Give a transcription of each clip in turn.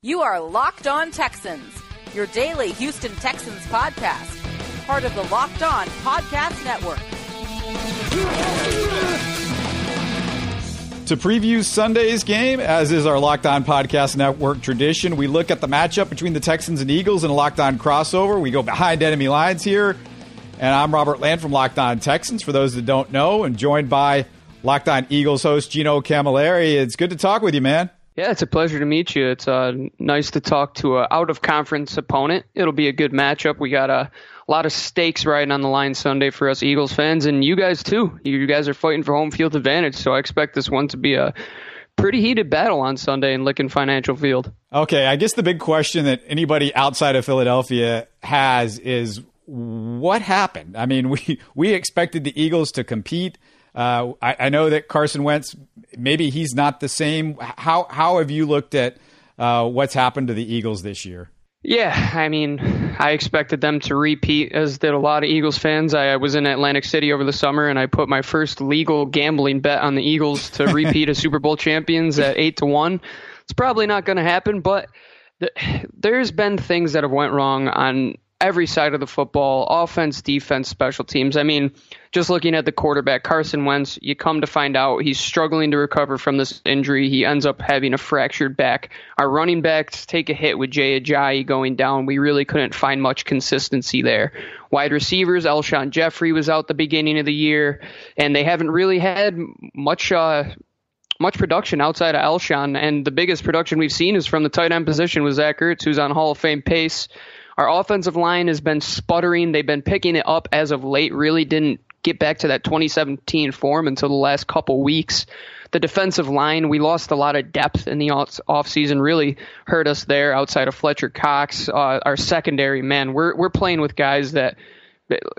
You are Locked On Texans, your daily Houston Texans podcast, part of the Locked On Podcast Network. To preview Sunday's game, as is our Locked On Podcast Network tradition, we look at the matchup between the Texans and Eagles in a Locked On crossover. We go behind enemy lines here. And I'm Robert Land from Locked On Texans, for those that don't know, and joined by Locked On Eagles host Gino Camilleri. It's good to talk with you, man. Yeah, it's a pleasure to meet you. It's uh, nice to talk to an out of conference opponent. It'll be a good matchup. We got a lot of stakes riding on the line Sunday for us Eagles fans, and you guys too. You guys are fighting for home field advantage, so I expect this one to be a pretty heated battle on Sunday in Lincoln Financial Field. Okay, I guess the big question that anybody outside of Philadelphia has is what happened? I mean, we we expected the Eagles to compete. Uh, I, I, know that Carson Wentz, maybe he's not the same. How how have you looked at uh, what's happened to the Eagles this year? Yeah, I mean, I expected them to repeat, as did a lot of Eagles fans. I, was in Atlantic City over the summer, and I put my first legal gambling bet on the Eagles to repeat as Super Bowl champions at eight to one. It's probably not going to happen, but the, there's been things that have went wrong on every side of the football offense, defense, special teams. I mean, just looking at the quarterback, Carson Wentz, you come to find out he's struggling to recover from this injury. He ends up having a fractured back. Our running backs take a hit with Jay Ajayi going down. We really couldn't find much consistency there. Wide receivers, Alshon Jeffery was out the beginning of the year, and they haven't really had much. Uh, much production outside of Alshon, and the biggest production we've seen is from the tight end position with Zach Ertz, who's on Hall of Fame pace. Our offensive line has been sputtering. They've been picking it up as of late. Really didn't get back to that 2017 form until the last couple weeks. The defensive line, we lost a lot of depth in the off season. Really hurt us there. Outside of Fletcher Cox, uh, our secondary man, we're we're playing with guys that.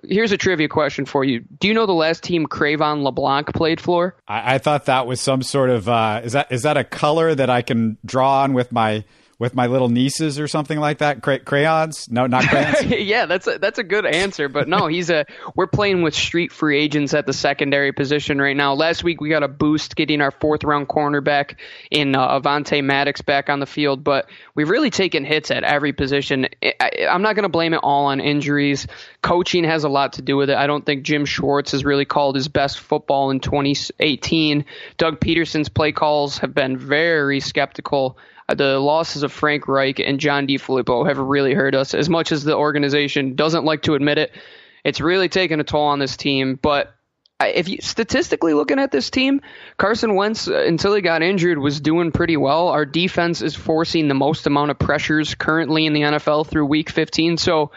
Here's a trivia question for you. Do you know the last team Cre'Von LeBlanc played for? I, I thought that was some sort of uh, is that is that a color that I can draw on with my with my little nieces or something like that. Cray- crayons? No, not crayons. yeah, that's a, that's a good answer. But no, he's a. We're playing with street free agents at the secondary position right now. Last week we got a boost getting our fourth round cornerback in uh, Avonte Maddox back on the field, but we've really taken hits at every position. I, I'm not going to blame it all on injuries. Coaching has a lot to do with it. I don't think Jim Schwartz has really called his best football in 2018. Doug Pederson's play calls have been very skeptical the losses of Frank Reich and John DeFilippo have really hurt us. As much as the organization doesn't like to admit it, it's really taken a toll on this team. But if you statistically looking at this team, Carson Wentz uh, until he got injured was doing pretty well. Our defense is forcing the most amount of pressures currently in the NFL through Week 15. So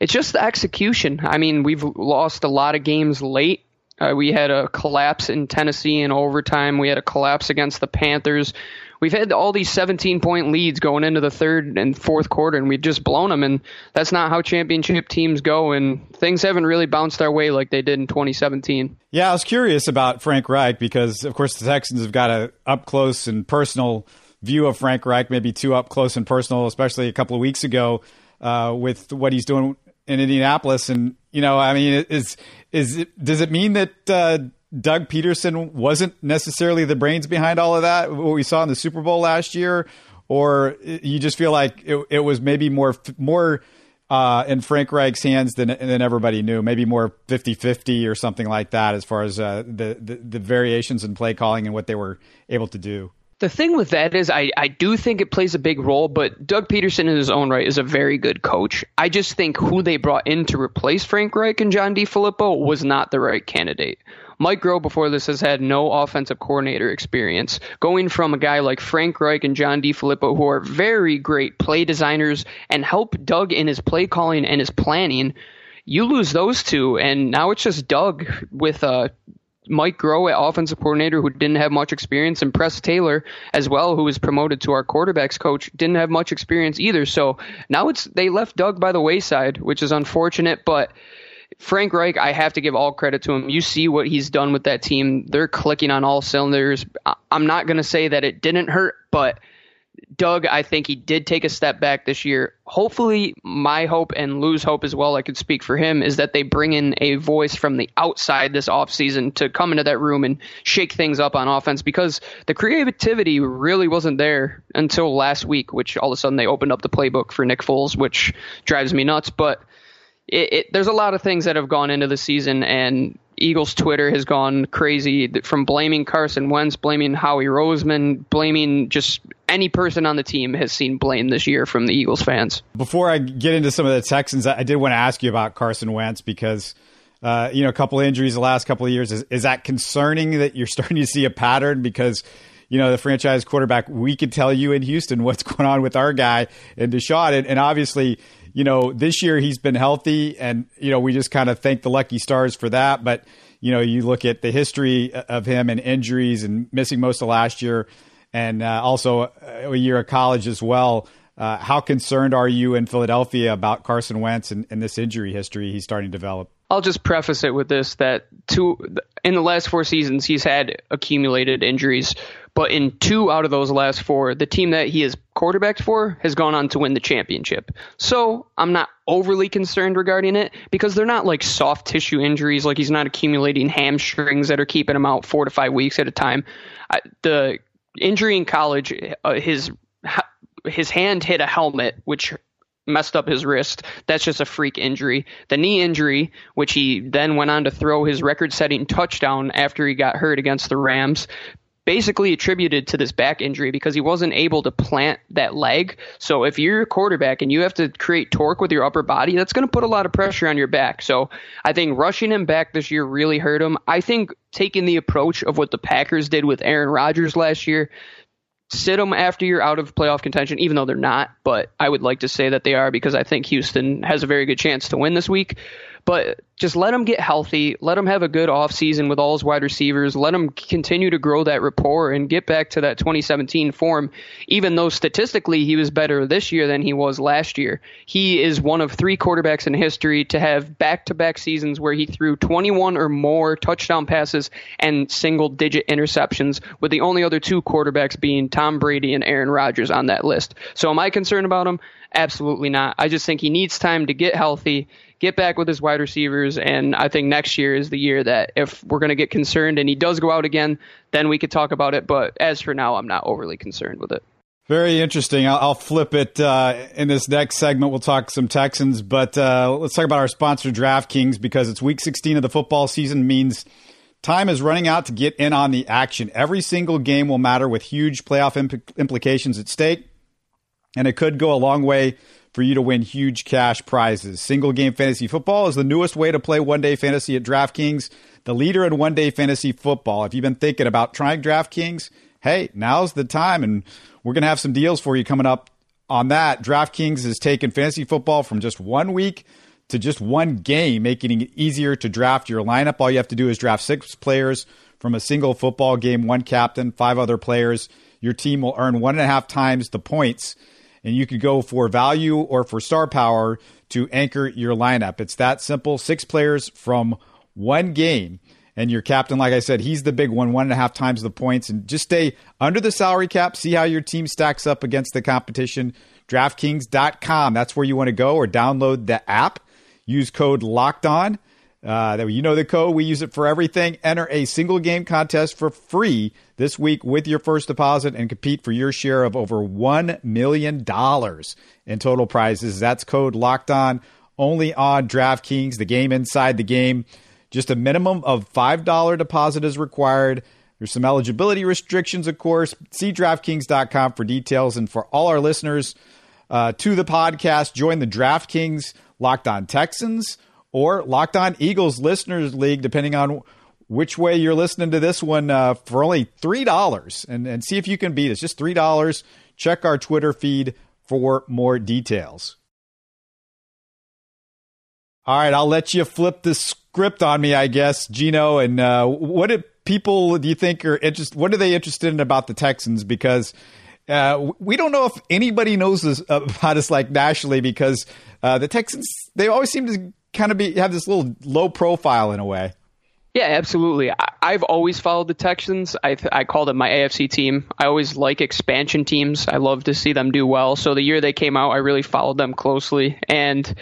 it's just the execution. I mean, we've lost a lot of games late. Uh, we had a collapse in Tennessee in overtime. We had a collapse against the Panthers we've had all these 17 point leads going into the third and fourth quarter, and we've just blown them. And that's not how championship teams go. And things haven't really bounced our way like they did in 2017. Yeah, I was curious about Frank Reich because, of course, the Texans have got a up close and personal view of Frank Reich, maybe too up close and personal, especially a couple of weeks ago uh, with what he's doing in Indianapolis. And you know, I mean, is is it, does it mean that? Uh, Doug Pederson wasn't necessarily the brains behind all of that, what we saw in the Super Bowl last year, or you just feel like it, it was maybe more more uh, in Frank Reich's hands than than everybody knew, maybe more 50-50 or something like that, as far as uh, the, the the variations in play calling and what they were able to do. The thing with that is, I, I do think it plays a big role, but Doug Pederson in his own right is a very good coach. I just think who they brought in to replace Frank Reich and John DeFilippo was not the right candidate. Mike Groh before this has had no offensive coordinator experience. Going from a guy like Frank Reich and John DeFilippo, who are very great play designers and help Doug in his play calling and his planning, you lose those two, and now it's just Doug with uh, Mike Groh, offensive coordinator, who didn't have much experience, and Press Taylor as well, who was promoted to our quarterbacks coach, didn't have much experience either. So now it's they left Doug by the wayside, which is unfortunate, but Frank Reich, I have to give all credit to him. You see what he's done with that team. They're clicking on all cylinders. I'm not going to say that it didn't hurt, but Doug, I think he did take a step back this year. Hopefully, my hope and Lou's hope as well, I could speak for him, is that they bring in a voice from the outside this offseason to come into that room and shake things up on offense because the creativity really wasn't there until last week, which all of a sudden they opened up the playbook for Nick Foles, which drives me nuts. But it, it, there's a lot of things that have gone into the season, and Eagles Twitter has gone crazy from blaming Carson Wentz, blaming Howie Roseman, blaming just any person on the team has seen blame this year from the Eagles fans. Before I get into some of the Texans, I did want to ask you about Carson Wentz because. Uh, you know, a couple injuries the last couple of years. Is, is that concerning that you're starting to see a pattern? Because you know, the franchise quarterback, we could tell you in Houston what's going on with our guy and Deshaun. And, and obviously, you know, this year he's been healthy, and you know we just kind of thank the lucky stars for that. But you know, you look at the history of him and injuries and missing most of last year, and uh, also a year of college as well. Uh, how concerned are you in Philadelphia about Carson Wentz and, and this injury history he's starting to develop? I'll just preface it with this: that two in the last four seasons he's had accumulated injuries, but in two out of those last four, the team that he has quarterbacked for has gone on to win the championship. So I'm not overly concerned regarding it because they're not like soft tissue injuries. Like he's not accumulating hamstrings that are keeping him out four to five weeks at a time. I, the injury in college, uh, his his hand hit a helmet, which messed up his wrist. That's just a freak injury. The knee injury, which he then went on to throw his record setting touchdown after he got hurt against the Rams, basically attributed to this back injury because he wasn't able to plant that leg. So if you're a quarterback and you have to create torque with your upper body, that's going to put a lot of pressure on your back. So I think rushing him back this year really hurt him. I think taking the approach of what the Packers did with Aaron Rodgers last year, sit them after you're out of playoff contention, even though they're not. But I would like to say that they are because I think Houston has a very good chance to win this week. But just let him get healthy. Let him have a good offseason with all his wide receivers. Let him continue to grow that rapport and get back to that 2017 form. Even though statistically he was better this year than he was last year, he is one of three quarterbacks in history to have back to back seasons where he threw 21 or more touchdown passes and single digit interceptions, with the only other two quarterbacks being Tom Brady and Aaron Rodgers on that list. So am I concerned about him? Absolutely not. I just think he needs time to get healthy get back with his wide receivers. And I think next year is the year that if we're going to get concerned and he does go out again, then we could talk about it. But as for now, I'm not overly concerned with it. Very interesting. I'll, flip it uh, in this next segment. We'll talk some Texans, but uh, let's talk about our sponsor, DraftKings, because it's week 16 of the football season. Means time is running out to get in on the action. Every single game will matter with huge playoff imp- implications at stake, and it could go a long way for you to win huge cash prizes. Single game fantasy football is the newest way to play one day fantasy at DraftKings, the leader in one day fantasy football. If you've been thinking about trying DraftKings, hey, now's the time, and we're going to have some deals for you coming up on that. DraftKings has taken fantasy football from just one week to just one game, making it easier to draft your lineup. All you have to do is draft six players from a single football game, one captain, five other players. Your team will earn one and a half times the points and you could go for value or for star power to anchor your lineup. It's that simple. Six players from one game. And your captain, like I said, he's the big one, one and a half times the points. And just stay under the salary cap, see how your team stacks up against the competition. DraftKings.com, that's where you want to go, or download the app. Use code LOCKED ON. Uh, you know the code. We use it for everything. Enter a single game contest for free this week with your first deposit and compete for your share of over $1 million in total prizes. That's code locked on only on DraftKings, the game inside the game. Just a minimum of $5 deposit is required. There's some eligibility restrictions, of course. See DraftKings.com for details. And for all our listeners uh, to the podcast, join the DraftKings Locked On Texans or Locked On Eagles Listeners League, depending on which way you're listening to this one, uh, for only $3. And, and see if you can beat us. Just $3. Check our Twitter feed for more details. All right, I'll let you flip the script on me, I guess, Gino. And uh, what people do you think are interested? What are they interested in about the Texans? Because uh, we don't know if anybody knows this, about us like nationally because uh, the Texans they always seem to kind of be have this little low profile in a way. Yeah, absolutely. I, have always followed the Texans. I, th- I called it my AFC team. I always like expansion teams. I love to see them do well. So the year they came out, I really followed them closely. And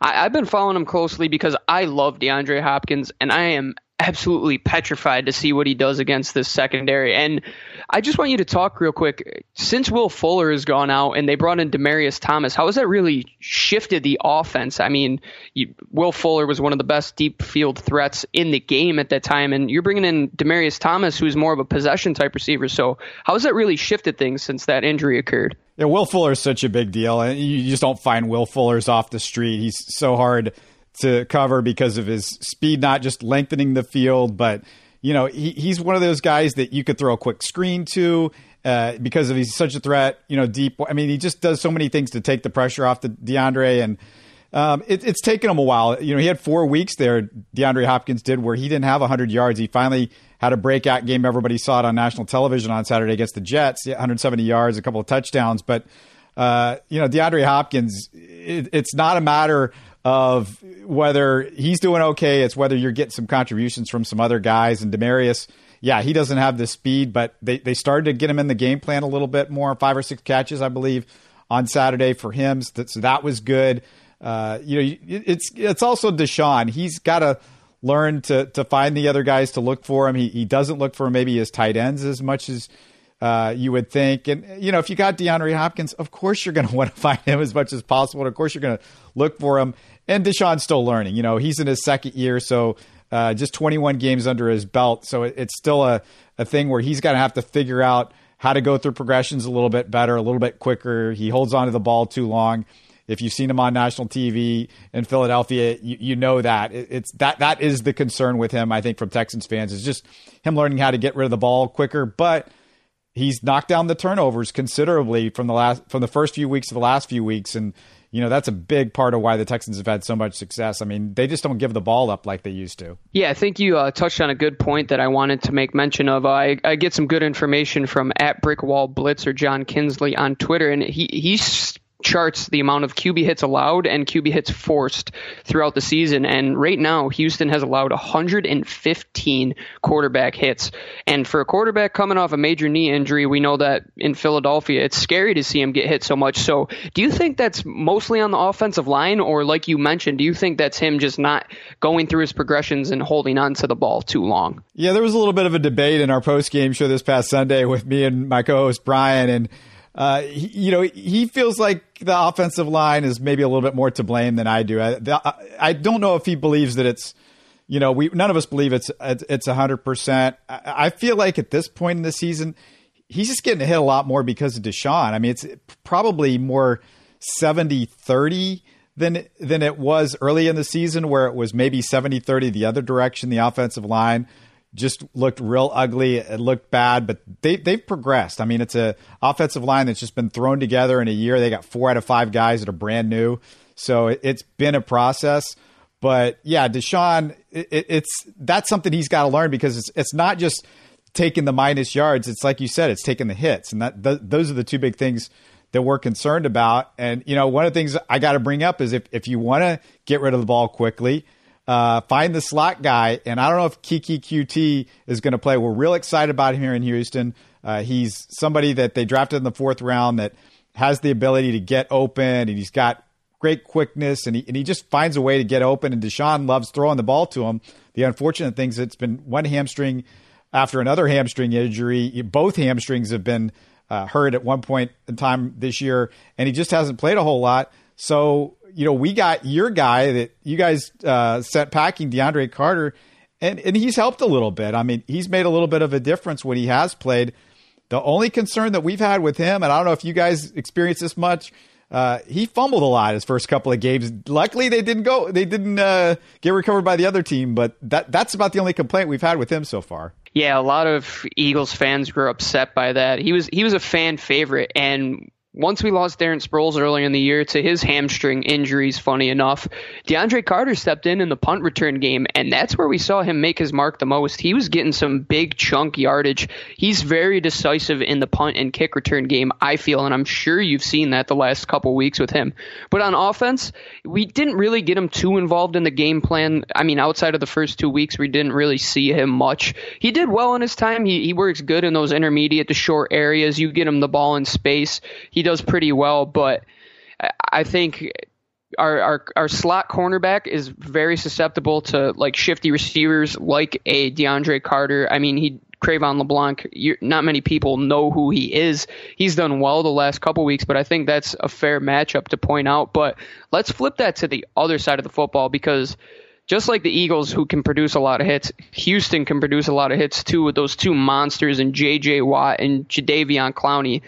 I, I've been following them closely because I love DeAndre Hopkins, and I am absolutely petrified to see what he does against this secondary. And I just want you to talk real quick. Since Will Fuller has gone out and they brought in Demaryius Thomas, how has that really shifted the offense? I mean, you, Will Fuller was one of the best deep field threats in the game at that time, and you're bringing in Demaryius Thomas, who's more of a possession type receiver. So how has that really shifted things since that injury occurred? Yeah, Will Fuller is such a big deal, and you just don't find Will Fuller's off the street. He's so hard to cover because of his speed, not just lengthening the field, but you know he, he's one of those guys that you could throw a quick screen to uh, because of he's such a threat. You know, deep. I mean, he just does so many things to take the pressure off the DeAndre, and um, it, it's taken him a while. You know, he had four weeks there. DeAndre Hopkins did where he didn't have 100 yards. He finally had a breakout game. Everybody saw it on national television on Saturday against the Jets. 170 yards, a couple of touchdowns, but. Uh, you know, DeAndre Hopkins, it, it's not a matter of whether he's doing okay. It's whether you're getting some contributions from some other guys. And Demaryius, yeah, he doesn't have the speed, but they, they started to get him in the game plan a little bit more. Five or six catches, I believe, on Saturday for him. So that was good. Uh, you know, it's it's also Deshaun. He's got to learn to to find the other guys to look for him. He he doesn't look for maybe his tight ends as much as uh, you would think. And, you know, if you got DeAndre Hopkins, of course you're going to want to find him as much as possible. And of course you're going to look for him. And Deshaun's still learning. You know, he's in his second year, so uh, just 21 games under his belt. So it, it's still a, a thing where he's going to have to figure out how to go through progressions a little bit better, a little bit quicker. He holds onto the ball too long. If you've seen him on national TV in Philadelphia, you, you know that it, it's that that is the concern with him. I think from Texans fans is just him learning how to get rid of the ball quicker. But he's knocked down the turnovers considerably from the last from the first few weeks to the last few weeks, and you know that's a big part of why the Texans have had so much success. I mean, they just don't give the ball up like they used to. Yeah, I think you uh, touched on a good point that I wanted to make mention of. I, I get some good information from at Brickwall Blitz or John Kinsley on Twitter, and he he's charts the amount of QB hits allowed and QB hits forced throughout the season. And right now, Houston has allowed 115 quarterback hits. And for a quarterback coming off a major knee injury, we know that in Philadelphia, it's scary to see him get hit so much. So, do you think that's mostly on the offensive line, or like you mentioned, do you think that's him just not going through his progressions and holding on to the ball too long? Yeah, there was a little bit of a debate in our post game show this past Sunday with me and my co host Brian. And uh, he, you know, he feels like the offensive line is maybe a little bit more to blame than I do. I, the, I don't know if he believes that it's, you know, we none of us believe it's it's hundred percent. I feel like at this point in the season, he's just getting hit a lot more because of Deshaun. I mean, it's probably more 70-30 than than it was early in the season, where it was maybe 70-30 the other direction, the offensive line just looked real ugly. It looked bad, but they they've progressed. I mean, it's a offensive line that's just been thrown together in a year. They got four out of five guys that are brand new, so it, has been a process. But yeah, Deshaun, it, it's that's something he's got to learn because it's it's not just taking the minus yards. It's like you said, it's taking the hits, and that th- those are the two big things that we're concerned about. And you know, one of the things I got to bring up is if if you want to get rid of the ball quickly uh, find the slot guy, and I don't know if Keke Coutee is going to play. We're real excited about him here in Houston. Uh, he's somebody that they drafted in the fourth round that has the ability to get open, and he's got great quickness, and he, and he just finds a way to get open. And Deshaun loves throwing the ball to him. The unfortunate thing is it's been one hamstring after another hamstring injury. Both hamstrings have been uh, hurt at one point in time this year, and he just hasn't played a whole lot. So you know, we got your guy that you guys uh, sent packing, DeAndre Carter, and and he's helped a little bit. I mean, he's made a little bit of a difference when he has played. The only concern that we've had with him, and I don't know if you guys experienced this much, uh, he fumbled a lot his first couple of games. Luckily, they didn't go, they didn't uh, get recovered by the other team. But that that's about the only complaint we've had with him so far. Yeah, a lot of Eagles fans were upset by that. He was he was a fan favorite, and once we lost Darren Sproles early in the year to his hamstring injuries, funny enough, DeAndre Carter stepped in in the punt return game, and that's where we saw him make his mark the most. He was getting some big chunk yardage. He's very decisive in the punt and kick return game, I feel, and I'm sure you've seen that the last couple weeks with him. But on offense, we didn't really get him too involved in the game plan. I mean, outside of the first two weeks, we didn't really see him much. He did well in his time. He, he works good in those intermediate to short areas. You get him the ball in space. He does pretty well, but I think our, our our slot cornerback is very susceptible to like shifty receivers like a DeAndre Carter. I mean, he Cre'Von LeBlanc. not many people know who he is. He's done well the last couple weeks, but I think that's a fair matchup to point out. But let's flip that to the other side of the football because just like the Eagles, who can produce a lot of hits, Houston can produce a lot of hits too with those two monsters and J.J. Watt and Jadeveon Clowney.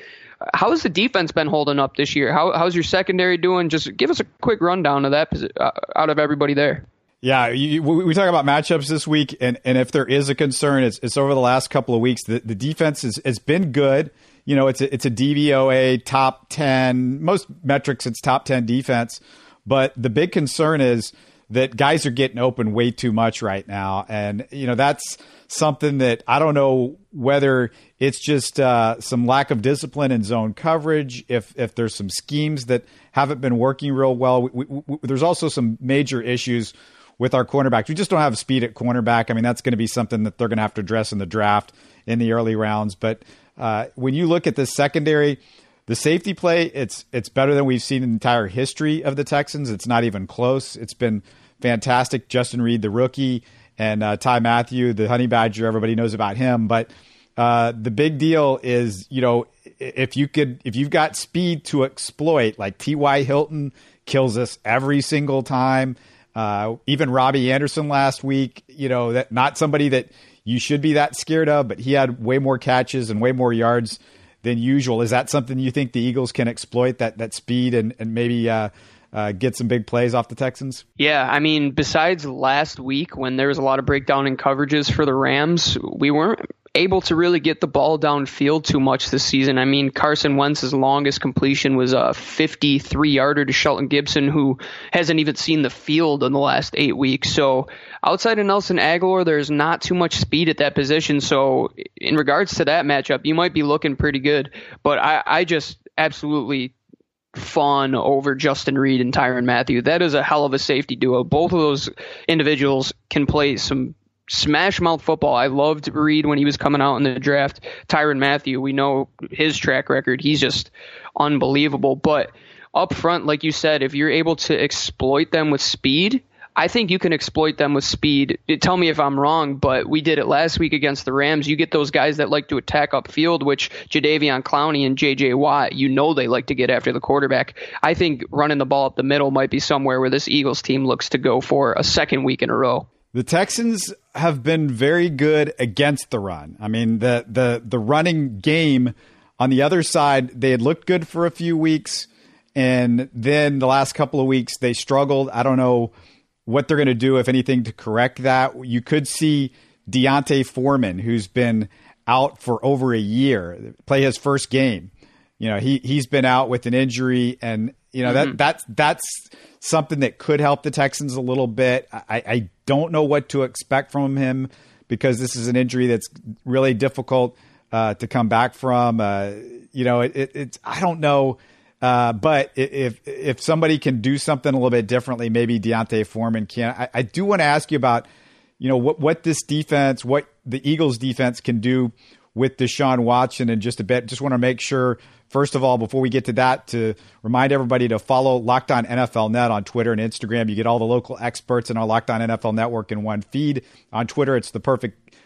How has the defense been holding up this year? How, how's your secondary doing? Just give us a quick rundown of that uh, out of everybody there. Yeah, you, we talk about matchups this week, and, and if there is a concern, it's, it's over the last couple of weeks. The, the defense has, has been good. You know, it's a, it's a DVOA top 10, most metrics, it's top 10 defense. But the big concern is that guys are getting open way too much right now. And, you know, that's something that I don't know whether it's just uh, some lack of discipline in zone coverage, if if there's some schemes that haven't been working real well. We, we, we, there's also some major issues with our cornerbacks. We just don't have speed at cornerback. I mean, that's going to be something that they're going to have to address in the draft in the early rounds. But uh, when you look at the secondary, the safety play, it's it's better than we've seen in the entire history of the Texans. It's not even close. It's been fantastic. Justin Reid, the rookie, and uh, Ty Mathieu, the Honey Badger. Everybody knows about him, but uh, the big deal is you know if you could if you've got speed to exploit, like T.Y. Hilton kills us every single time. Uh, even Robbie Anderson last week, you know, that not somebody that you should be that scared of, but he had way more catches and way more yards than usual. Is that something you think the Eagles can exploit that that speed and and maybe uh, uh, get some big plays off the Texans? Yeah, I mean, besides last week when there was a lot of breakdown in coverages for the Rams, we weren't able to really get the ball downfield too much this season. I mean, Carson Wentz's longest completion was a 53 yarder to Shelton Gibson, who hasn't even seen the field in the last eight weeks. So outside of Nelson Agholor, there's not too much speed at that position. So in regards to that matchup, you might be looking pretty good. But I, I just absolutely fawn over Justin Reid and Tyrann Mathieu. That is a hell of a safety duo. Both of those individuals can play some smash mouth football. I loved Reid when he was coming out in the draft. Tyrann Mathieu, we know his track record. He's just unbelievable. But up front, like you said, if you're able to exploit them with speed, I think you can exploit them with speed. Tell me if I'm wrong, but we did it last week against the Rams. You get those guys that like to attack upfield, which Jadeveon Clowney and J.J. Watt, you know they like to get after the quarterback. I think running the ball up the middle might be somewhere where this Eagles team looks to go for a second week in a row. The Texans have been very good against the run. I mean, the the the running game on the other side, they had looked good for a few weeks, and then the last couple of weeks they struggled. I don't know what they're going to do, if anything, to correct that. You could see D'Onta Foreman, who's been out for over a year, play his first game. You know, he he's been out with an injury, and you know mm-hmm. that that's that's something that could help the Texans a little bit. I, I don't know what to expect from him because this is an injury that's really difficult uh, to come back from. Uh, you know, it, it, it's I don't know, uh, but if if somebody can do something a little bit differently, maybe D'Onta Foreman can. I, I do want to ask you about, you know, what what this defense, what the Eagles defense can do with Deshaun Watson in just a bit. Just want to make sure First of all, before we get to that, to remind everybody to follow Locked On NFL Net on Twitter and Instagram. You get all the local experts in our Locked On NFL Network in one feed. On Twitter, it's the perfect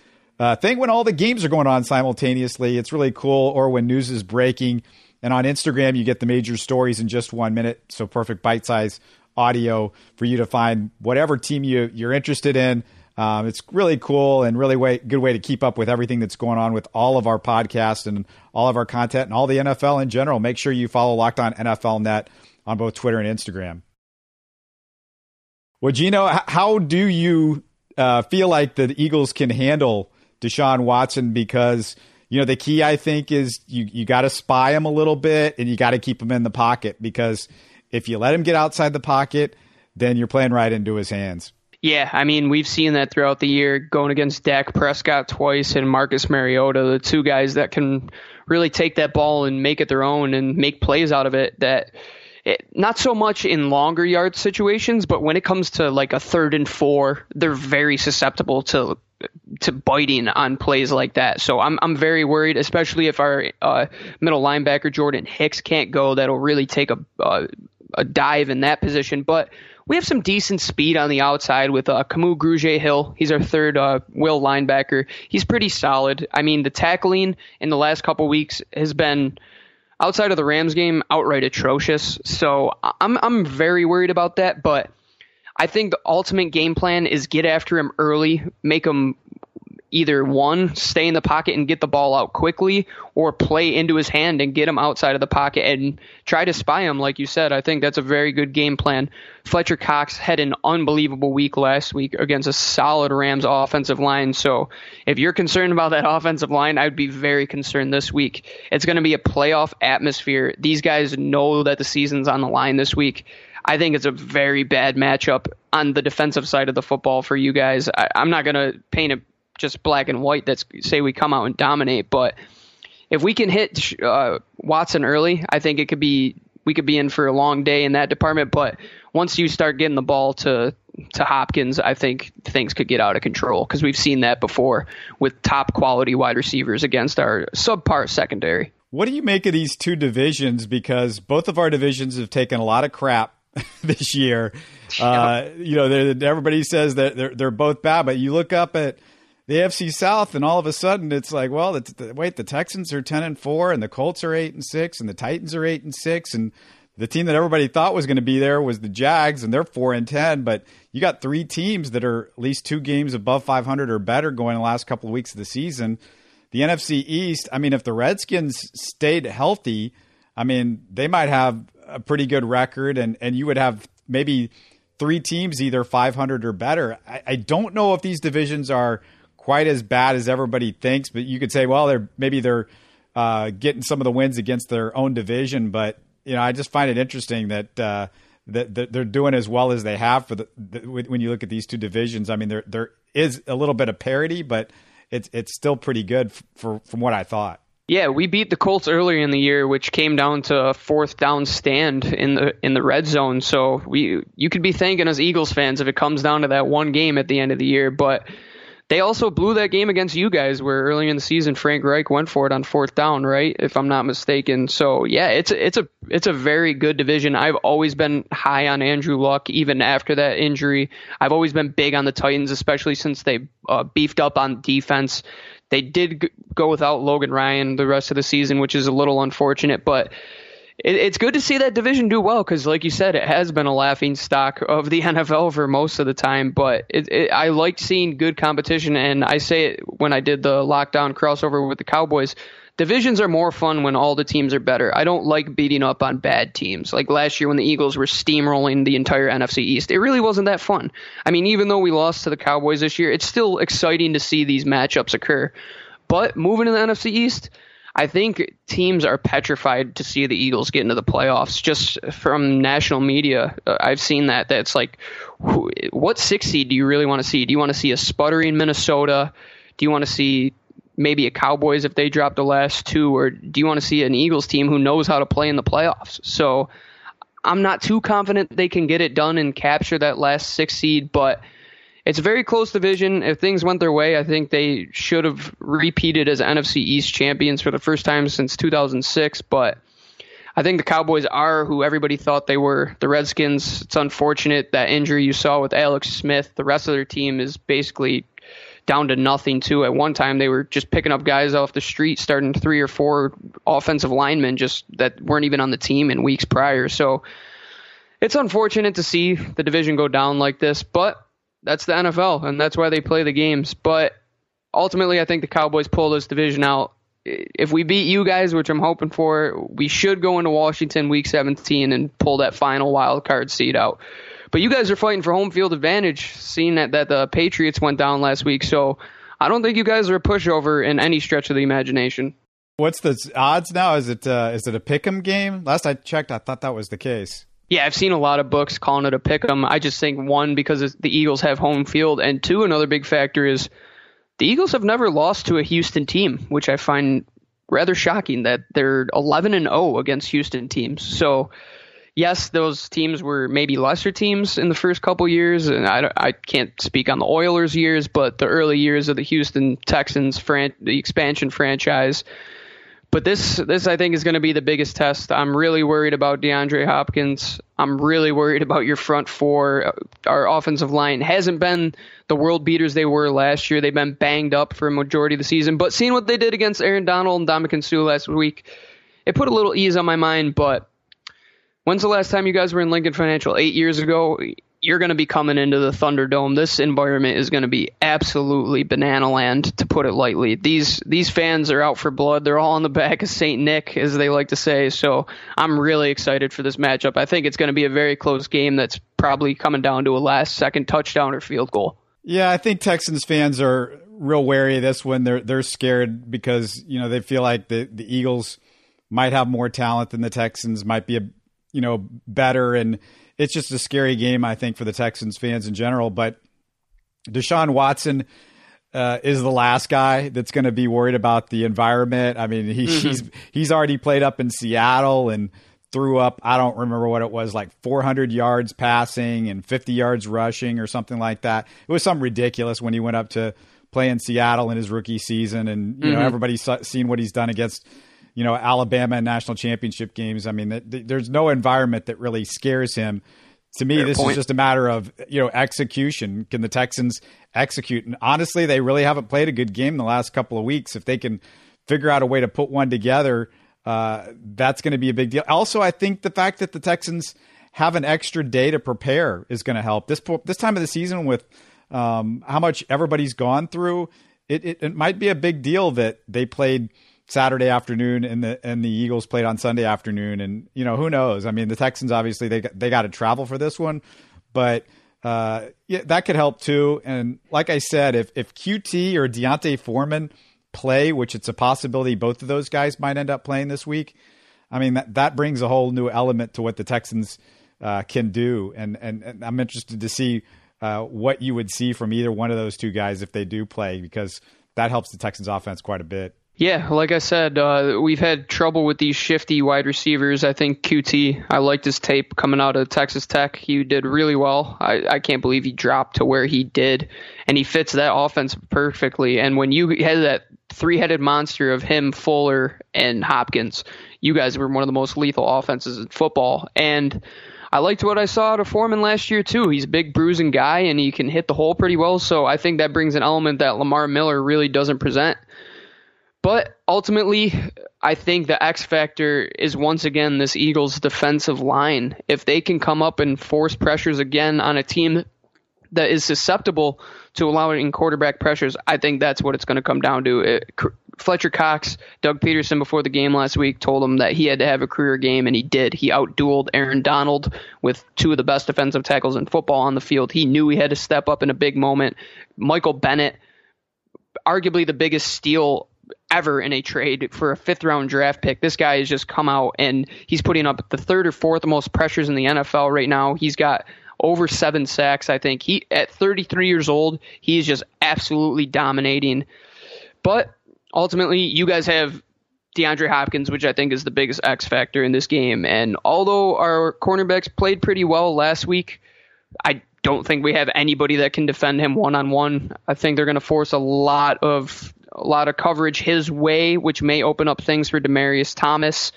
uh, thing when all the games are going on simultaneously. It's really cool, or when news is breaking. And on Instagram, you get the major stories in just one minute. So perfect bite size audio for you to find whatever team you, you're interested in. Um, it's really cool and really way, good way to keep up with everything that's going on with all of our podcasts and all of our content and all the NFL in general. Make sure you follow Locked On NFL Net on both Twitter and Instagram. Well, Gino, how do you uh, feel like the Eagles can handle Deshaun Watson? Because you know, the key I think is you you got to spy him a little bit and you got to keep him in the pocket because if you let him get outside the pocket, then you're playing right into his hands. Yeah, I mean, we've seen that throughout the year going against Dak Prescott twice and Marcus Mariota, the two guys that can really take that ball and make it their own and make plays out of it that it, not so much in longer yard situations, but when it comes to like a third and four, they're very susceptible to to biting on plays like that. So I'm I'm very worried, especially if our uh, middle linebacker Jordan Hicks can't go. That'll really take a uh, a dive in that position, but we have some decent speed on the outside with uh, Kamu Grugier Hill. He's our third uh, will linebacker. He's pretty solid. I mean, the tackling in the last couple weeks has been outside of the Rams game outright atrocious. So I'm I'm very worried about that. But I think the ultimate game plan is get after him early, make him either one, stay in the pocket and get the ball out quickly, or play into his hand and get him outside of the pocket and try to spy him, like you said. I think that's a very good game plan. Fletcher Cox had an unbelievable week last week against a solid Rams offensive line. So if you're concerned about that offensive line, I'd be very concerned this week. It's going to be a playoff atmosphere. These guys know that the season's on the line this week. I think it's a very bad matchup on the defensive side of the football for you guys. I, am not going to paint it just black and white that's say we come out and dominate. But if we can hit uh, Watson early, I think it could be we could be in for a long day in that department. But once you start getting the ball to to Hopkins, I think things could get out of control because we've seen that before with top quality wide receivers against our subpar secondary. What do you make of these two divisions? Because both of our divisions have taken a lot of crap this year. Uh, you know, everybody says that they're, they're both bad, but you look up at the AFC South, and all of a sudden it's like, well, the, the, wait, the Texans are ten and four, and the Colts are eight and six, and the Titans are eight and six, and the team that everybody thought was going to be there was the Jags, and they're four and ten. But you got three teams that are at least two games above five hundred or better going the last couple of weeks of the season. The NFC East, I mean, if the Redskins stayed healthy, I mean, they might have a pretty good record, and and you would have maybe three teams either 500 or better. I, I don't know if these divisions are quite as bad as everybody thinks. But you could say, well, they're maybe they're uh, getting some of the wins against their own division. But you know, I just find it interesting that. Uh, that, they're doing as well as they have for the, the, when you look at these two divisions. I mean, there there is a little bit of parity, but it's it's still pretty good for from what I thought. Yeah, we beat the Colts earlier in the year, which came down to a fourth down stand in the in the red zone. So we you could be thanking us Eagles fans if it comes down to that one game at the end of the year. But they also blew that game against you guys, where early in the season Frank Reich went for it on fourth down, right? If I'm not mistaken. So yeah, it's it's a it's a very good division. I've always been high on Andrew Luck, even after that injury. I've always been big on the Titans, especially since they uh, beefed up on defense. They did go without Logan Ryan the rest of the season, which is a little unfortunate, but it, it's good to see that division do well because, like you said, it has been a laughing stock of the NFL for most of the time. But it, it, I liked seeing good competition, and I say it when I did the Locked On crossover with the Cowboys. Divisions are more fun when all the teams are better. I don't like beating up on bad teams. Like last year when the Eagles were steamrolling the entire NFC East. It really wasn't that fun. I mean, even though we lost to the Cowboys this year, it's still exciting to see these matchups occur. But moving to the NFC East, I think teams are petrified to see the Eagles get into the playoffs. Just from national media, uh, I've seen that. That's like, what six seed do you really want to see? Do you want to see a sputtering Minnesota? Do you want to see maybe a Cowboys if they drop the last two, or do you want to see an Eagles team who knows how to play in the playoffs? So I'm not too confident they can get it done and capture that last six seed, but it's a very close division. If things went their way, I think they should have repeated as NFC East champions for the first time since 2006. But I think the Cowboys are who everybody thought they were. The Redskins, it's unfortunate that injury you saw with Alex Smith. The rest of their team is basically down to nothing, too. At one time, they were just picking up guys off the street, starting three or four offensive linemen just that weren't even on the team in weeks prior. So it's unfortunate to see the division go down like this, but that's the NFL, and that's why they play the games. But ultimately, I think the Cowboys pull this division out. If we beat you guys, which I'm hoping for, we should go into Washington Week 17 and pull that final wild card seed out. But you guys are fighting for home field advantage, seeing that, that the Patriots went down last week. So I don't think you guys are a pushover in any stretch of the imagination. What's the odds now? Is it uh, is it a pick'em game? Last I checked, I thought that was the case. Yeah, I've seen a lot of books calling it a pick'em. I just think one because the Eagles have home field, and two another big factor is the Eagles have never lost to a Houston team, which I find rather shocking that they're 11 and 0 against Houston teams. So yes, those teams were maybe lesser teams in the first couple years, and I, I can't speak on the Oilers years, but the early years of the Houston Texans, fran- the expansion franchise. But this, this I think is going to be the biggest test. I'm really worried about DeAndre Hopkins. I'm really worried about your front four. Our offensive line hasn't been the world beaters they were last year. They've been banged up for a majority of the season. But seeing what they did against Aaron Donald and Ndamukong Suh last week, it put a little ease on my mind. But When's the last time you guys were in Lincoln Financial? Eight years ago. You're going to be coming into the Thunderdome. This environment is going to be absolutely banana land, to put it lightly. These these fans are out for blood. They're all on the back of Saint Nick, as they like to say. So I'm really excited for this matchup. I think it's going to be a very close game. That's probably coming down to a last second touchdown or field goal. Yeah, I think Texans fans are real wary of this one. They're they're scared because you know they feel like the the Eagles might have more talent than the Texans, might be a you know, better. And it's just a scary game, I think, for the Texans fans in general. But Deshaun Watson uh, is the last guy that's going to be worried about the environment. I mean, he, mm-hmm. he's he's already played up in Seattle and threw up. I don't remember what it was like 400 yards passing and 50 yards rushing or something like that. It was something ridiculous when he went up to play in Seattle in his rookie season, and you mm-hmm. know everybody's seen what he's done against you know, Alabama national championship games. I mean, th- th- there's no environment that really scares him. To me, Fair this point. is just a matter of you know execution. Can the Texans execute? And honestly, they really haven't played a good game the last couple of weeks. If they can figure out a way to put one together, uh, that's going to be a big deal. Also, I think the fact that the Texans have an extra day to prepare is going to help. This this time of the season with um, how much everybody's gone through, it, it, it might be a big deal that they played Saturday afternoon and the and the Eagles played on Sunday afternoon. And you know who knows? I mean the Texans obviously they they got to travel for this one but uh, yeah, that could help too. And like I said if if Coutee or D'Onta Foreman play which it's a possibility both of those guys might end up playing this week I mean that that brings a whole new element to what the Texans uh, can do. And, and, and I'm interested to see uh, what you would see from either one of those two guys if they do play because that helps the Texans offense quite a bit yeah, like I said, uh, we've had trouble with these shifty wide receivers. I think Coutee, I liked his tape coming out of Texas Tech. He did really well. I, I can't believe he dropped to where he did, and he fits that offense perfectly. And when you had that three headed monster of him, Fuller, and Hopkins, you guys were one of the most lethal offenses in football. And I liked what I saw out of Foreman last year too. He's a big bruising guy and he can hit the hole pretty well. So I think that brings an element that Lamar Miller really doesn't present. But ultimately, I think the X factor is once again this Eagles defensive line. If they can come up and force pressures again on a team that is susceptible to allowing quarterback pressures, I think that's what it's going to come down to. Uh, it, Fletcher Cox, Doug Pederson before the game last week told him that he had to have a career game, and he did. He outdueled Aaron Donald with two of the best defensive tackles in football on the field. He knew he had to step up in a big moment. Michael Bennett, arguably the biggest steal ever in a trade for a fifth round draft pick. This guy has just come out and he's putting up the third or fourth most pressures in the NFL right now. He's got over seven sacks, I think. He at 33 years old, he's just absolutely dominating. But ultimately, you guys have DeAndre Hopkins, which I think is the biggest X factor in this game. And although our cornerbacks played pretty well last week, I don't think we have anybody that can defend him one on one. I think they're going to force a lot of a lot of coverage his way, which may open up things for Demaryius Thomas.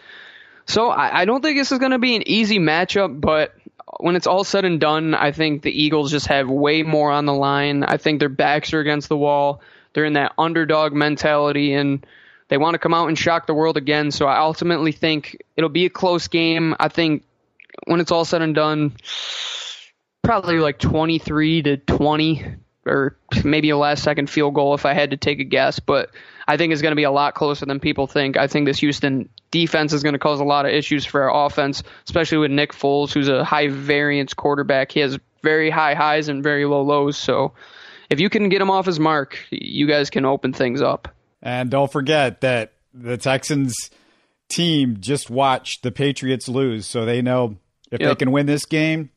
So I, I don't think this is going to be an easy matchup, but when it's all said and done, I think the Eagles just have way more on the line. I think their backs are against the wall. They're in that underdog mentality, and they want to come out and shock the world again. So I ultimately think it'll be a close game. I think when it's all said and done, probably like 23 to 20 or maybe a last second field goal if I had to take a guess, but I think it's going to be a lot closer than people think. I think this Houston defense is going to cause a lot of issues for our offense, especially with Nick Foles, who's a high variance quarterback. He has very high highs and very low lows, so if you can get him off his mark, you guys can open things up. And don't forget that the Texans team just watched the Patriots lose, so they know if yep. they can win this game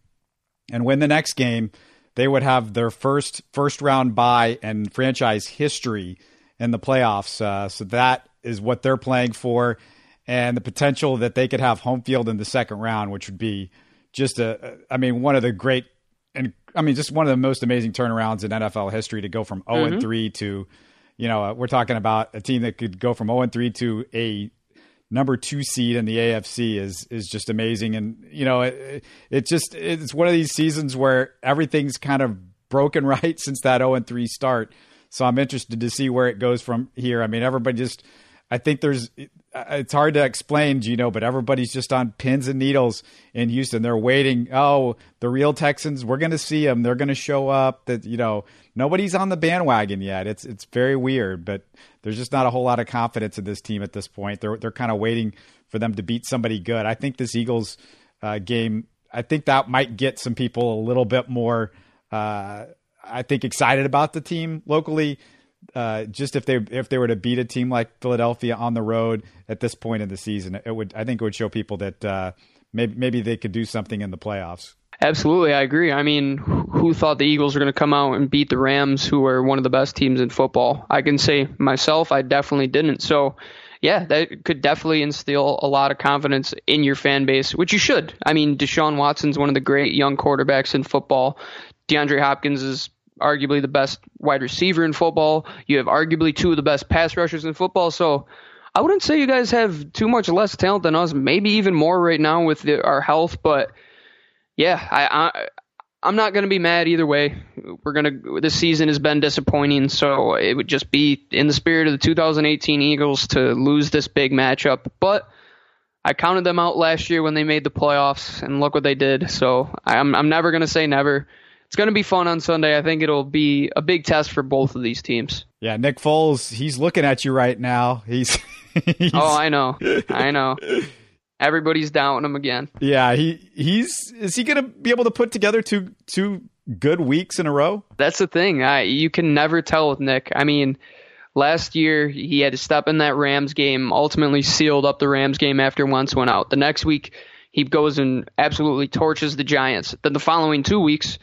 and win the next game, they would have their first first round bye and franchise history in the playoffs. Uh, so that is what they're playing for, and the potential that they could have home field in the second round, which would be just a, I mean, one of the great, and I mean, just one of the most amazing turnarounds in NFL history to go from 0 mm-hmm. and 3 to, you know, uh, we're talking about a team that could go from 0 and 3 to a number two seed in the AFC is is just amazing. And you know, it, it just it's one of these seasons where everything's kind of broken right since that 0 and 3 start. So I'm interested to see where it goes from here. I mean, everybody just I think there's it's hard to explain, Gino, but everybody's just on pins and needles in Houston. They're waiting. Oh, the real Texans, we're going to see them. They're going to show up. That you know, nobody's on the bandwagon yet. It's it's very weird, but there's just not a whole lot of confidence in this team at this point. They're they're kind of waiting for them to beat somebody good. I think this Eagles uh, game, I think that might get some people a little bit more. Uh, I think excited about the team locally uh, just if they if they were to beat a team like Philadelphia on the road at this point in the season, it would I think it would show people that uh, maybe maybe they could do something in the playoffs. Absolutely, I agree. I mean, who thought the Eagles were going to come out and beat the Rams, who are one of the best teams in football? I can say myself, I definitely didn't. So, yeah, that could definitely instill a lot of confidence in your fan base, which you should. I mean, Deshaun Watson's one of the great young quarterbacks in football. DeAndre Hopkins is arguably the best wide receiver in football. You have arguably two of the best pass rushers in football. So I wouldn't say you guys have too much less talent than us. Maybe even more right now with the, our health. But yeah, I, I I'm not going to be mad either way. We're to this season has been disappointing, so it would just be in the spirit of the 2018 Eagles to lose this big matchup. But I counted them out last year when they made the playoffs, and look what they did. So I'm I'm never going to say never it's going to be fun on Sunday. I think it'll be a big test for both of these teams. Yeah, Nick Foles, he's looking at you right now. He's, he's... Oh, I know. I know. Everybody's doubting him again. Yeah, he he's is he going to be able to put together two two good weeks in a row? That's the thing. I you can never tell with Nick. I mean, last year he had to step in that Rams game, ultimately sealed up the Rams game after Wentz went out. The next week he goes and absolutely torches the Giants. Then the following two weeks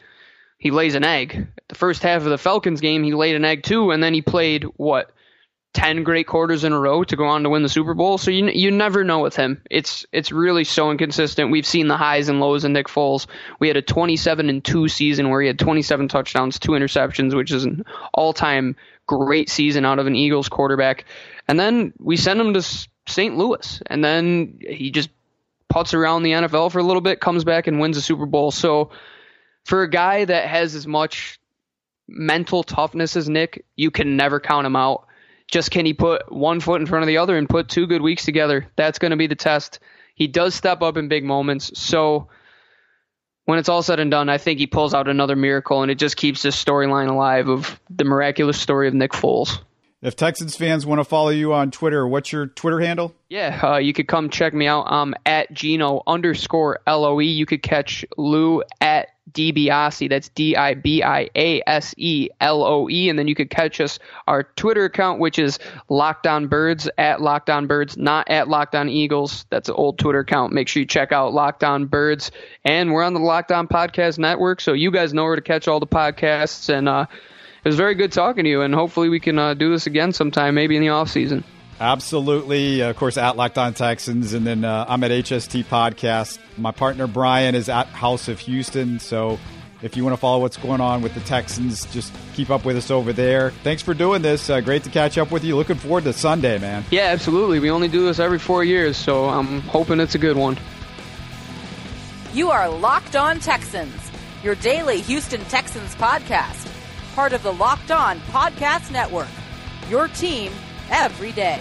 he lays an egg. The first half of the Falcons game, he laid an egg too, and then he played what ten great quarters in a row to go on to win the Super Bowl. So you you never know with him. It's it's really so inconsistent. We've seen the highs and lows in Nick Foles. We had a 27 and two season where he had 27 touchdowns, two interceptions, which is an all time great season out of an Eagles quarterback. And then we send him to St. Louis, and then he just puts around the NFL for a little bit, comes back and wins a Super Bowl. So for a guy that has as much mental toughness as Nick, you can never count him out. Just can he put one foot in front of the other and put two good weeks together? That's going to be the test. He does step up in big moments. So when it's all said and done, I think he pulls out another miracle and it just keeps this storyline alive of the miraculous story of Nick Foles. If Texans fans want to follow you on Twitter, what's your Twitter handle? Yeah, uh, you could come check me out. I'm at Gino underscore LOE. You could catch Lou at DiBiase. That's D I B I A S E L O E. And then you could catch us our Twitter account, which is Locked On Birds at Locked On Birds, not at Locked On Eagles. That's an old Twitter account. Make sure you check out Locked On Birds. And we're on the Locked On Podcast Network, so you guys know where to catch all the podcasts. And uh, it was very good talking to you, and hopefully we can uh, do this again sometime, maybe in the off season. Absolutely. Of course, at Locked On Texans. And then uh, I'm at HST Podcast. My partner, Brian, is at House of Houston. So if you want to follow what's going on with the Texans, just keep up with us over there. Thanks for doing this. Uh, great to catch up with you. Looking forward to Sunday, man. Yeah, absolutely. We only do this every four years, so I'm hoping it's a good one. You are Locked On Texans, your daily Houston Texans podcast, part of the Locked On Podcast Network. Your team every day.